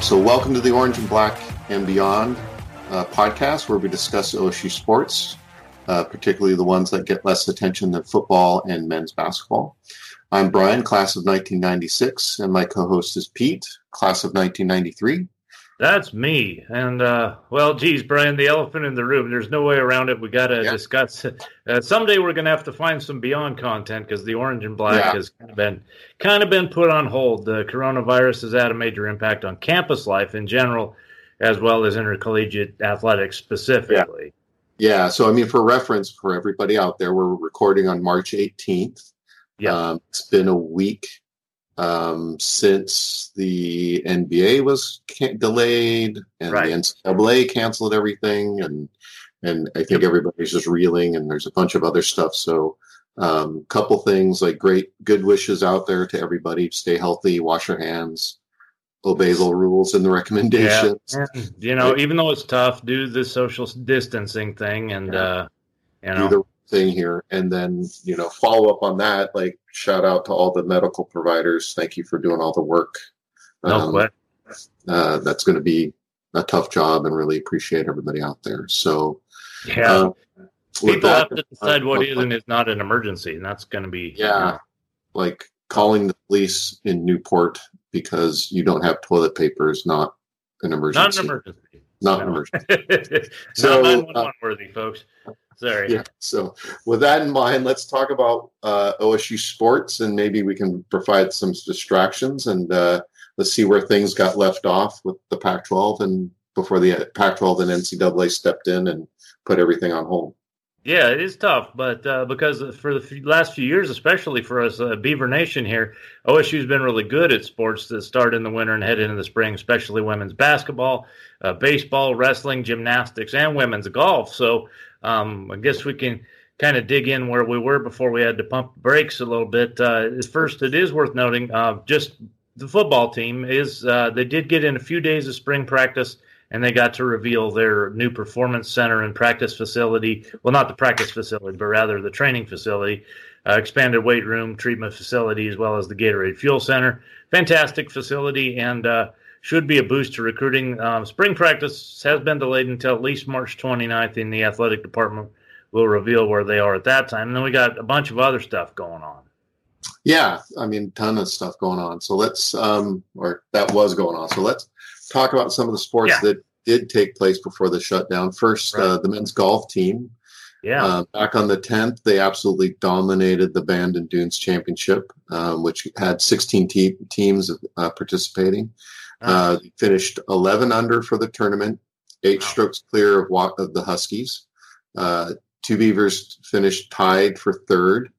So, welcome to the Orange and Black and Beyond uh, podcast, where we discuss OSU sports, uh, particularly the ones that get less attention than football and men's basketball. I'm Brian, class of 1996, and my co host is Pete, class of 1993. That's me. And, uh, well, geez, Brian, the elephant in the room. There's no way around it. We got to yeah. discuss. Uh, someday we're going to have to find some beyond content because the orange and black yeah. has kind of been kind of been put on hold. The coronavirus has had a major impact on campus life in general, as well as intercollegiate athletics specifically. Yeah. yeah. So, I mean, for reference for everybody out there, we're recording on March 18th. Yeah. Um, it's been a week um, since the NBA was delayed and right. the NCAA canceled everything, and and I think everybody's just reeling, and there's a bunch of other stuff. So, um, couple things like great good wishes out there to everybody: stay healthy, wash your hands, obey the rules and the recommendations. Yeah. You know, even though it's tough, do the social distancing thing, and yeah. uh, you know thing here. And then you know follow up on that like shout out to all the medical providers. Thank you for doing all the work. No, um, uh, that's going to be a tough job and really appreciate everybody out there. So yeah. uh, people that, have to decide what uh, is and is not an emergency and that's going to be yeah. like calling the police in newport because you don't have toilet paper is not an emergency not an emergency. not no. an emergency so not uh, worthy folks Sorry. Yeah. So, with that in mind, let's talk about uh, OSU sports, and maybe we can provide some distractions, and uh, let's see where things got left off with the Pac-12, and before the Pac-12 and NCAA stepped in and put everything on hold. Yeah, it is tough, but uh, because for the last few years, especially for us, uh, Beaver Nation here, OSU's been really good at sports that start in the winter and head into the spring, especially women's basketball, uh, baseball, wrestling, gymnastics, and women's golf. So um, I guess we can kind of dig in where we were before we had to pump the brakes a little bit. Uh, first, it is worth noting uh, just the football team is uh, they did get in a few days of spring practice and they got to reveal their new performance center and practice facility. Well, not the practice facility, but rather the training facility, uh, expanded weight room, treatment facility, as well as the Gatorade Fuel Center. Fantastic facility and uh, should be a boost to recruiting. Um, spring practice has been delayed until at least March 29th, and the athletic department will reveal where they are at that time. And then we got a bunch of other stuff going on. Yeah, I mean, ton of stuff going on. So let's, um, or that was going on. So let's talk about some of the sports yeah. that did take place before the shutdown. First, right. uh, the men's golf team. Yeah. Uh, back on the 10th, they absolutely dominated the Bandon Dunes Championship, um, which had 16 te- teams uh, participating. Uh, finished 11 under for the tournament, eight wow. strokes clear of, of the Huskies. Uh, two Beavers finished tied for third,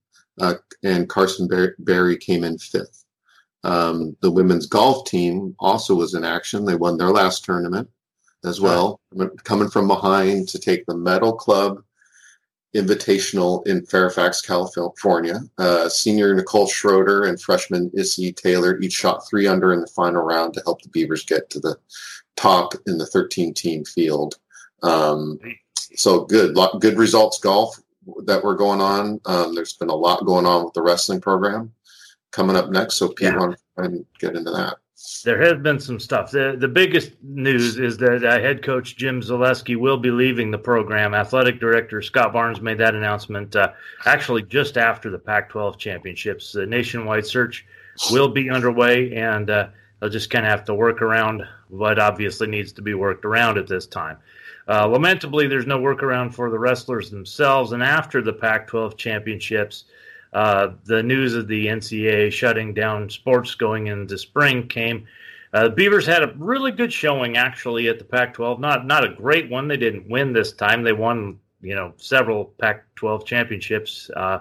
uh, and Carson Berry came in fifth. Um, the women's golf team also was in action. They won their last tournament as well, coming from behind to take the Meadow Club Invitational in Fairfax, California. Uh, senior Nicole Schroeder and freshman Issy Taylor each shot three under in the final round to help the Beavers get to the top in the 13 team field. Um, so good, good results golf that were going on. Um, there's been a lot going on with the wrestling program coming up next. So Pete, yeah. want to get into that there has been some stuff. The the biggest news is that uh, head coach Jim Zalesky will be leaving the program. Athletic director Scott Barnes made that announcement uh, actually just after the Pac-12 championships. The nationwide search will be underway, and uh, they'll just kind of have to work around what obviously needs to be worked around at this time. Uh, lamentably, there's no workaround for the wrestlers themselves, and after the Pac-12 championships. Uh, the news of the NCAA shutting down sports going into spring came. Uh, the Beavers had a really good showing actually at the Pac-12. Not not a great one. They didn't win this time. They won you know several Pac-12 championships. Uh,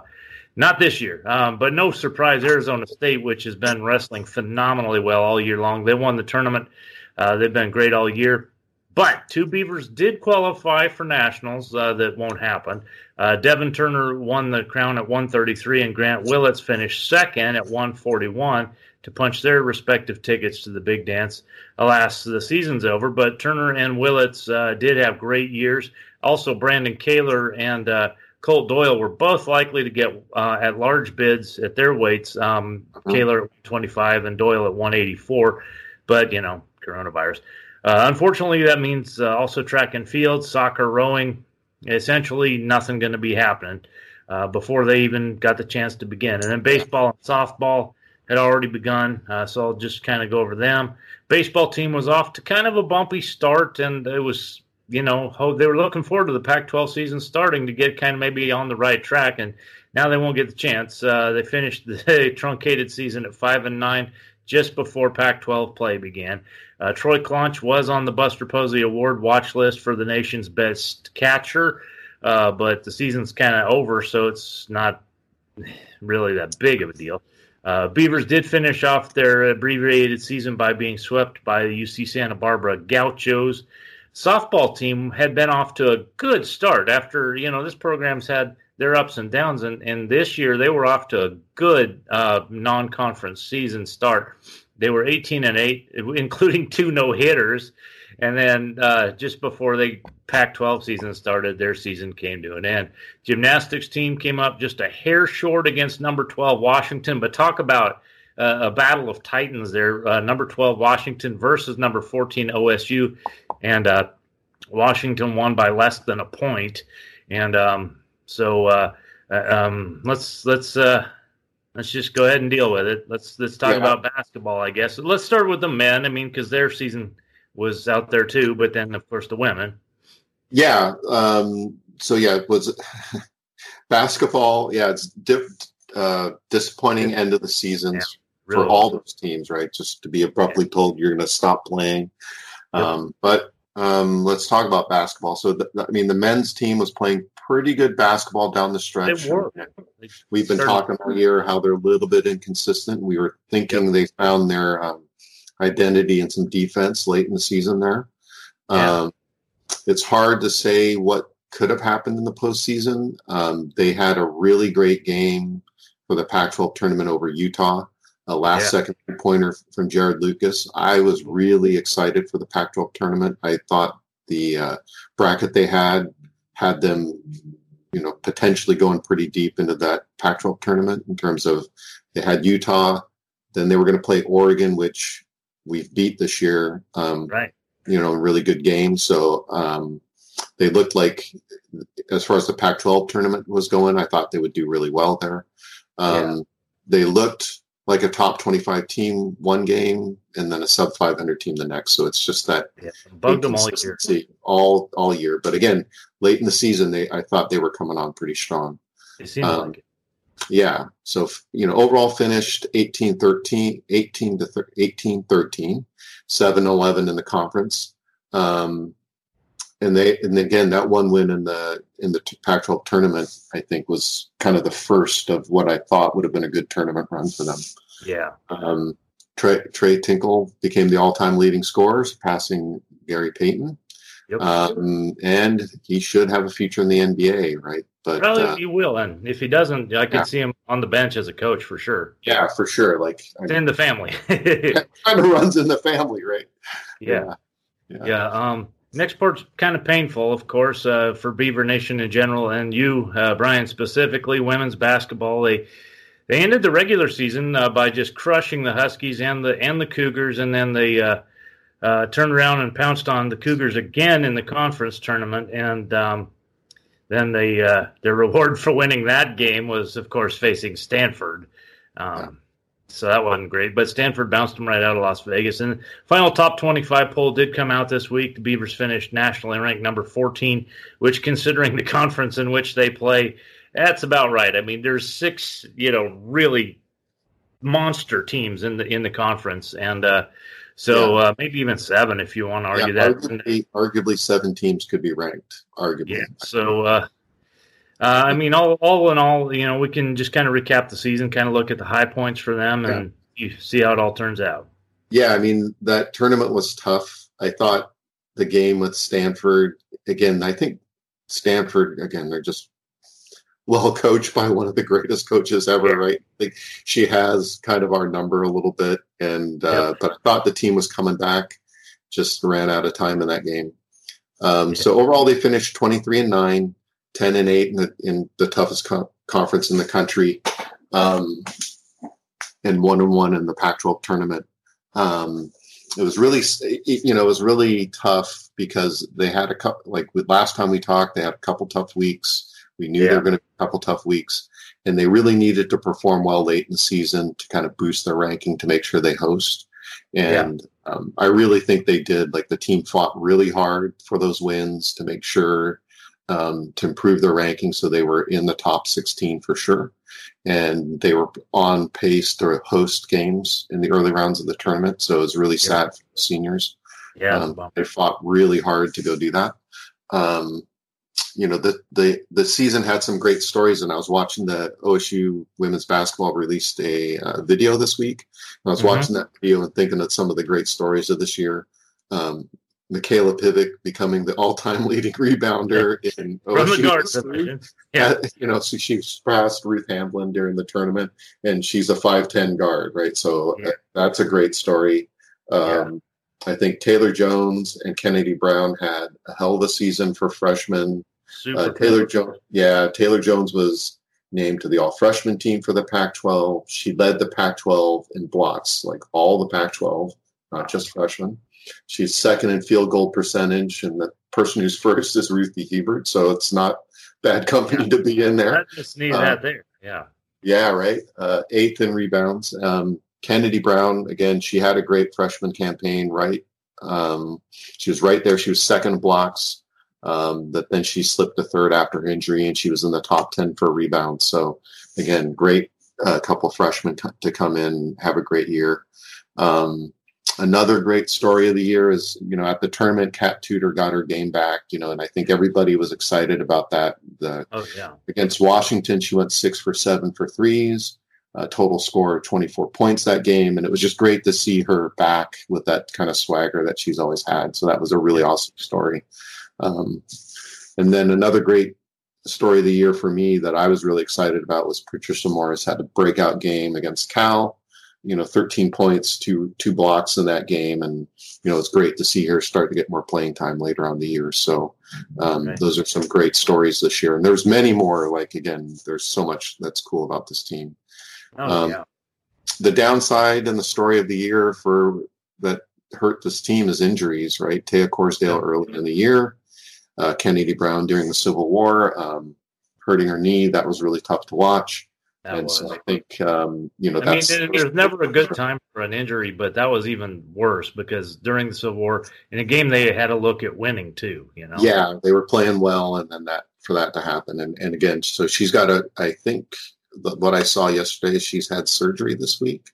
not this year, um, but no surprise. Arizona State, which has been wrestling phenomenally well all year long, they won the tournament. Uh, they've been great all year. But two Beavers did qualify for nationals. Uh, that won't happen. Uh, Devin Turner won the crown at 133, and Grant Willits finished second at 141 to punch their respective tickets to the big dance. Alas, the season's over, but Turner and Willits uh, did have great years. Also, Brandon Kaler and uh, Colt Doyle were both likely to get uh, at large bids at their weights. Um, Kaler at 125 and Doyle at 184. But, you know, coronavirus. Uh, unfortunately, that means uh, also track and field, soccer, rowing. Essentially, nothing going to be happening uh, before they even got the chance to begin. And then baseball and softball had already begun, uh, so I'll just kind of go over them. Baseball team was off to kind of a bumpy start, and it was you know, they were looking forward to the Pac-12 season starting to get kind of maybe on the right track, and now they won't get the chance. Uh, they finished the truncated season at five and nine just before Pac-12 play began. Uh, Troy Claunch was on the Buster Posey Award watch list for the nation's best catcher, uh, but the season's kind of over, so it's not really that big of a deal. Uh, Beavers did finish off their abbreviated season by being swept by the UC Santa Barbara Gauchos softball team had been off to a good start after you know this program's had their ups and downs and, and this year they were off to a good uh, non-conference season start they were 18 and 8 including two no-hitters and then uh, just before the pac 12 season started their season came to an end gymnastics team came up just a hair short against number 12 washington but talk about uh, a battle of titans there. Uh, number 12 Washington versus number 14 OSU, and uh, Washington won by less than a point. And um, so uh, uh, um, let's let's uh, let's just go ahead and deal with it. Let's let's talk yeah. about basketball, I guess. Let's start with the men. I mean, because their season was out there too, but then of course the women. Yeah. Um, so yeah, it was basketball. Yeah, it's uh, disappointing end of the seasons really for all those teams, right? Just to be abruptly yeah. told you're going to stop playing. Um, but um, let's talk about basketball. So, the, I mean, the men's team was playing pretty good basketball down the stretch. They were. We've been talking all year how they're a little bit inconsistent. We were thinking yep. they found their um, identity and some defense late in the season there. Yeah. Um, it's hard to say what could have happened in the postseason. Um, they had a really great game for the Pac 12 tournament over Utah a last yeah. second pointer from Jarod Lucas. I was really excited for the Pac 12 tournament. I thought the uh, bracket they had had them, you know, potentially going pretty deep into that Pac 12 tournament in terms of they had Utah, then they were going to play Oregon, which we've beat this year. Um, right. You know, really good game. So um, they looked like, as far as the Pac 12 tournament was going, I thought they would do really well there. Um, yeah. They looked like a top 25 team one game and then a sub 500 team the next. So it's just that yeah, bugged them all year. All, all year. But again, late in the season, they I thought they were coming on pretty strong. It seemed um, like it. Yeah. So, you know, overall finished 18 13, 18 to thir- 18 13, 7 11 in the conference. Um, and they and again that one win in the in the Pac-12 tournament I think was kind of the first of what I thought would have been a good tournament run for them. Yeah. Um, Tres, Tres Tinkle became the all-time leading scorer, passing Gary Payton. Yep. Um, and he should have a future in the NBA, right? But probably uh, he will, and if he doesn't, I could yeah. see him on the bench as a coach for sure. Yeah, for sure. Like it's in the family. kind of runs in the family, right? Yeah. yeah. yeah. Um, Next part's kind of painful, of course, uh, for Beaver Nation in general, and you, uh, Brian, specifically. Women's basketball they they ended the regular season uh, by just crushing the Huskies and the and the Cougars, and then they uh, uh, turned around and pounced on the Cougars again in the conference tournament, and um, then the uh, their reward for winning that game was, of course, facing Stanford. Um, so that wasn't great. But Stanford bounced them right out of Las Vegas. And final top 25 poll did come out this week. The Beavers finished nationally ranked number 14, which, considering the conference in which they play, that's about right. I mean, there's six, you know, really monster teams in the in the conference, and uh, so yeah. uh, maybe even seven if you want to argue yeah, that. Arguably, arguably, seven teams could be ranked. Arguably, yeah. So. Uh, uh, I mean, all all in all, you know, we can just kind of recap the season, kind of look at the high points for them, and yeah. you see how it all turns out. Yeah, I mean, that tournament was tough. I thought the game with Stanford again. I think Stanford again. They're just well coached by one of the greatest coaches ever, yeah. right? Like she has kind of our number a little bit, and uh, but I thought the team was coming back. Just ran out of time in that game. Um, so overall, they finished twenty three and nine. 10 and 8 in the, in the toughest co- conference in the country, um, and 1 and 1 in the Pac 12 tournament. Um, it was really, you know, it was really tough because they had a couple, like last time we talked, they had a couple tough weeks. We knew yeah. there were going to be a couple tough weeks, and they really needed to perform well late in the season to kind of boost their ranking to make sure they host. And yeah. um, I really think they did. Like the team fought really hard for those wins to make sure um, to improve their ranking, so they were in the top 16 for sure and they were on pace to host games in the early rounds of the tournament. So it was really sad for the seniors. Yeah, um, they fought really hard to go do that. Um, you know, the the the season had some great stories, and I was watching the OSU women's basketball released a uh, video this week. I was mm-hmm. watching that video and thinking of some of the great stories of this year. Um, Mikayla Pivec becoming the all-time leading rebounder yeah. in From OSU division. Yeah, uh, you know, so she surpassed Ruth Hamblin during the tournament, and she's a five-ten guard, right? So yeah. that's a great story. Um, yeah. I think Taylor Jones and Kennedy Brown had a hell of a season for freshmen. Uh, Taylor Jones, yeah, Taylor Jones was named to the All Freshman team for the Pac-12. She led the Pac-12 in blocks, like all the Pac-12, not just freshmen. She's second in field goal percentage, and the person who's first is Ruthy Hebard. So it's not bad company yeah. to be in there. I just need uh, that there. Yeah. Yeah, right. Uh, eighth in rebounds. Um, Kennedy Brown, again, she had a great freshman campaign, right? Um, she was right there. She was second blocks. Um, but then she slipped to third after her injury, and she was in the top 10 for rebounds. So, again, great uh, couple freshmen to come in, have a great year. Um, another great story of the year is you know at the tournament kat tudor got her game back you know and i think everybody was excited about that. The oh, yeah. against washington she went six for seven for threes uh, total score of 24 points that game and it was just great to see her back with that kind of swagger that she's always had. So that was a really awesome story. Um, and then another great story of the year for me that i was really excited about was patricia morris had a breakout game against cal you know 13 points two two blocks in that game. And you know it's great to see her start to get more playing time later on the year. So um, those are some great stories this year. And there's many more like again there's so much that's cool about this team. Oh, um, yeah. the downside and the story of the year for that hurt this team is injuries right? Taya Corosdale early in the year uh, Kennedy Brown during the Civil War um, hurting her knee. That was really tough to watch that and was. so I think um, you know. I mean, there's never a good time for an injury, but that was even worse because during the Civil War, in a game they had a look at winning too. You know. Yeah, they were playing well, and then that for that to happen, and and again, so she's got a. I think the, what I saw yesterday, she's had surgery this week,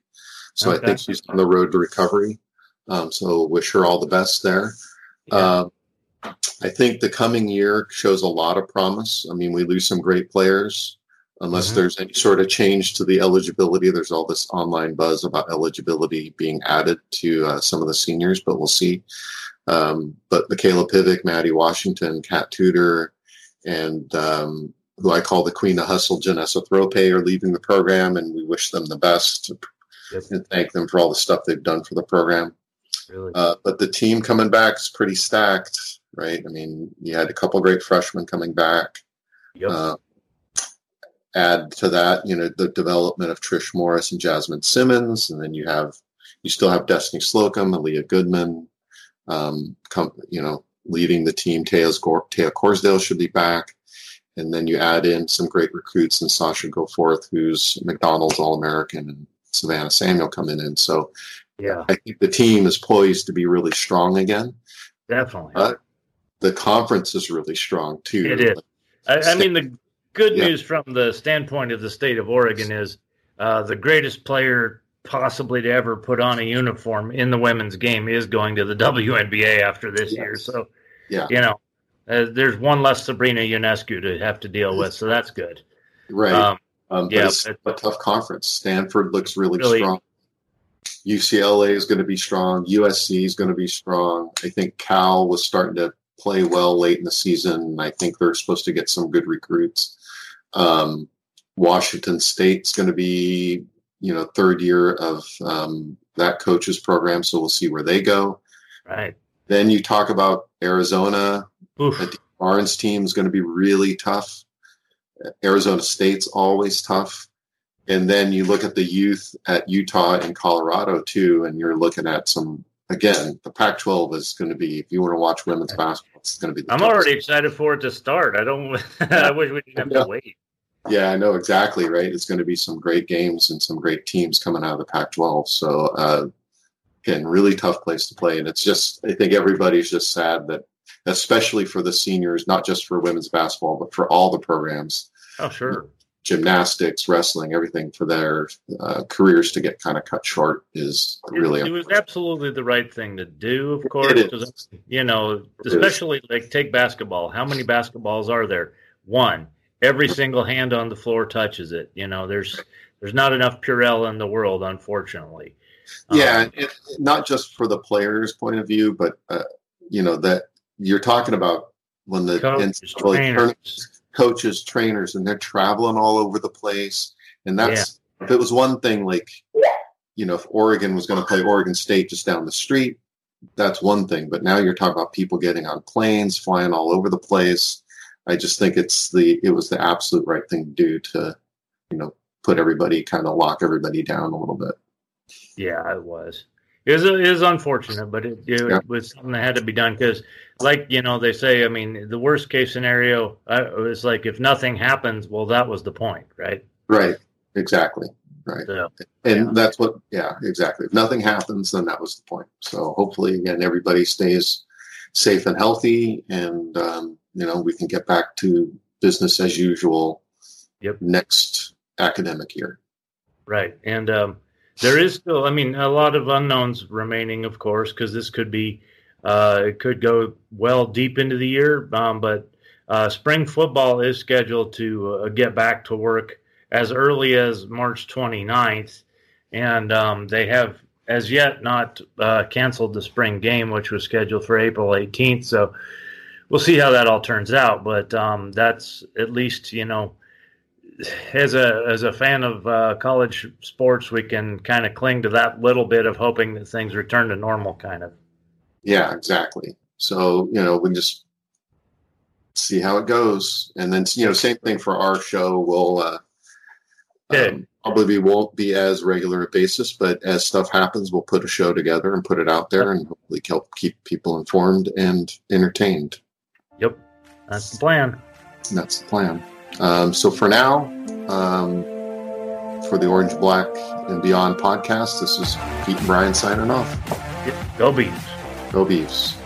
so okay. I think she's on the road to recovery. Um, so wish her all the best there. Yeah. Uh, I think the coming year shows a lot of promise. I mean, we lose some great players unless mm-hmm. there's any sort of change to the eligibility. There's all this online buzz about eligibility being added to uh, some of the seniors, but we'll see. Um, but Mikayla Pivec, Maddie Washington, Kat Tudor, and um, who I call the Queen of Hustle, Janessa Thropay, are leaving the program, and we wish them the best yes. and thank them for all the stuff they've done for the program. Really? Uh, but the team coming back is pretty stacked, right? I mean, you had a couple great freshmen coming back. Yep. Uh, add to that, you know, the development of Trish Morris and Jasmine Simmons, and then you have you still have Destiny Slocum, Aaliyah Goodman, um, come, you know, leading the team. Tea's Taya Corosdale should be back, and then you add in some great recruits and Sasha Goforth, who's McDonald's All American, and Savannah Samuel coming in. So, yeah, I think the team is poised to be really strong again. Definitely. But the conference is really strong too. It is. I, I mean, the good news from the standpoint of the state of Oregon is uh, the greatest player possibly to ever put on a uniform in the women's game is going to the WNBA after this yes. year. So, yeah, you know, uh, there's one less Sabrina Ionescu to have to deal with, so that's good. Right. Um, um, yeah, it's a tough conference. Stanford looks really, really strong. UCLA is going to be strong. USC is going to be strong. I think Cal was starting to play well late in the season. I think they're supposed to get some good recruits. Um, Washington State's going to be, you know, third year of um, that coach's program, so we'll see where they go. Right. Then you talk about Arizona. Barnes team is going to be really tough. Arizona State's always tough. And then you look at the youth at Utah and Colorado too, and you're looking at some again, the Pac-12 is going to be. If you want to watch women's basketball, it's going to be. I'm already excited for it to start. I don't. I wish we didn't have yeah. to wait. Yeah, I know exactly. Right, it's going to be some great games and some great teams coming out of the Pac-12. So, uh, again, really tough place to play, and it's just. I think everybody's just sad that, especially for the seniors, not just for women's basketball, but for all the programs. Oh, sure gymnastics, wrestling, everything for their uh, careers to get kind of cut short is really. It, it was absolutely the right thing to do, of course. You know, especially like take basketball. How many basketballs are there? One. Every single hand on the floor touches it. You know, there's there's not enough Purell in the world, unfortunately. Yeah, um, it, not just for the players' point of view, but uh, you know that you're talking about when the coaches, trainers coaches, trainers, and they're traveling all over the place. And that's yeah. if it was one thing like you know, if Oregon was going to play Oregon State just down the street, that's one thing. But now you're talking about people getting on planes, flying all over the place. I just think it's the it was the absolute right thing to do to, you know, put everybody kind of lock everybody down a little bit. Yeah, it was. It was, it was unfortunate, but it, it yeah. was something that had to be done because like you know they say i mean the worst case scenario uh, was like if nothing happens well that was the point right right exactly right so, and yeah. that's what yeah exactly if nothing happens then that was the point so hopefully again everybody stays safe and healthy and um, you know we can get back to business as usual yep. next academic year right and um, there is still i mean a lot of unknowns remaining of course because this could be uh, it could go well deep into the year, um, but uh, spring football is scheduled to uh, get back to work as early as March 29th. And um, they have as yet not uh, canceled the spring game, which was scheduled for April 18th. So we'll see how that all turns out. But um, that's at least, you know, as a as a fan of uh, college sports, we can kind of cling to that little bit of hoping that things return to normal, kind of. Yeah, exactly. So, you know, we just see how it goes. And then, you know, same thing for our show. We'll uh, um, probably won't be as regular a basis, but as stuff happens, we'll put a show together and put it out there and hopefully help keep people informed and entertained. Yep. That's the plan. That's the plan. Um, so for now, um, for the Orange, Black, and Beyond podcast, this is Pete and Brian signing off. Yep. Go Beavs. Go Beavs.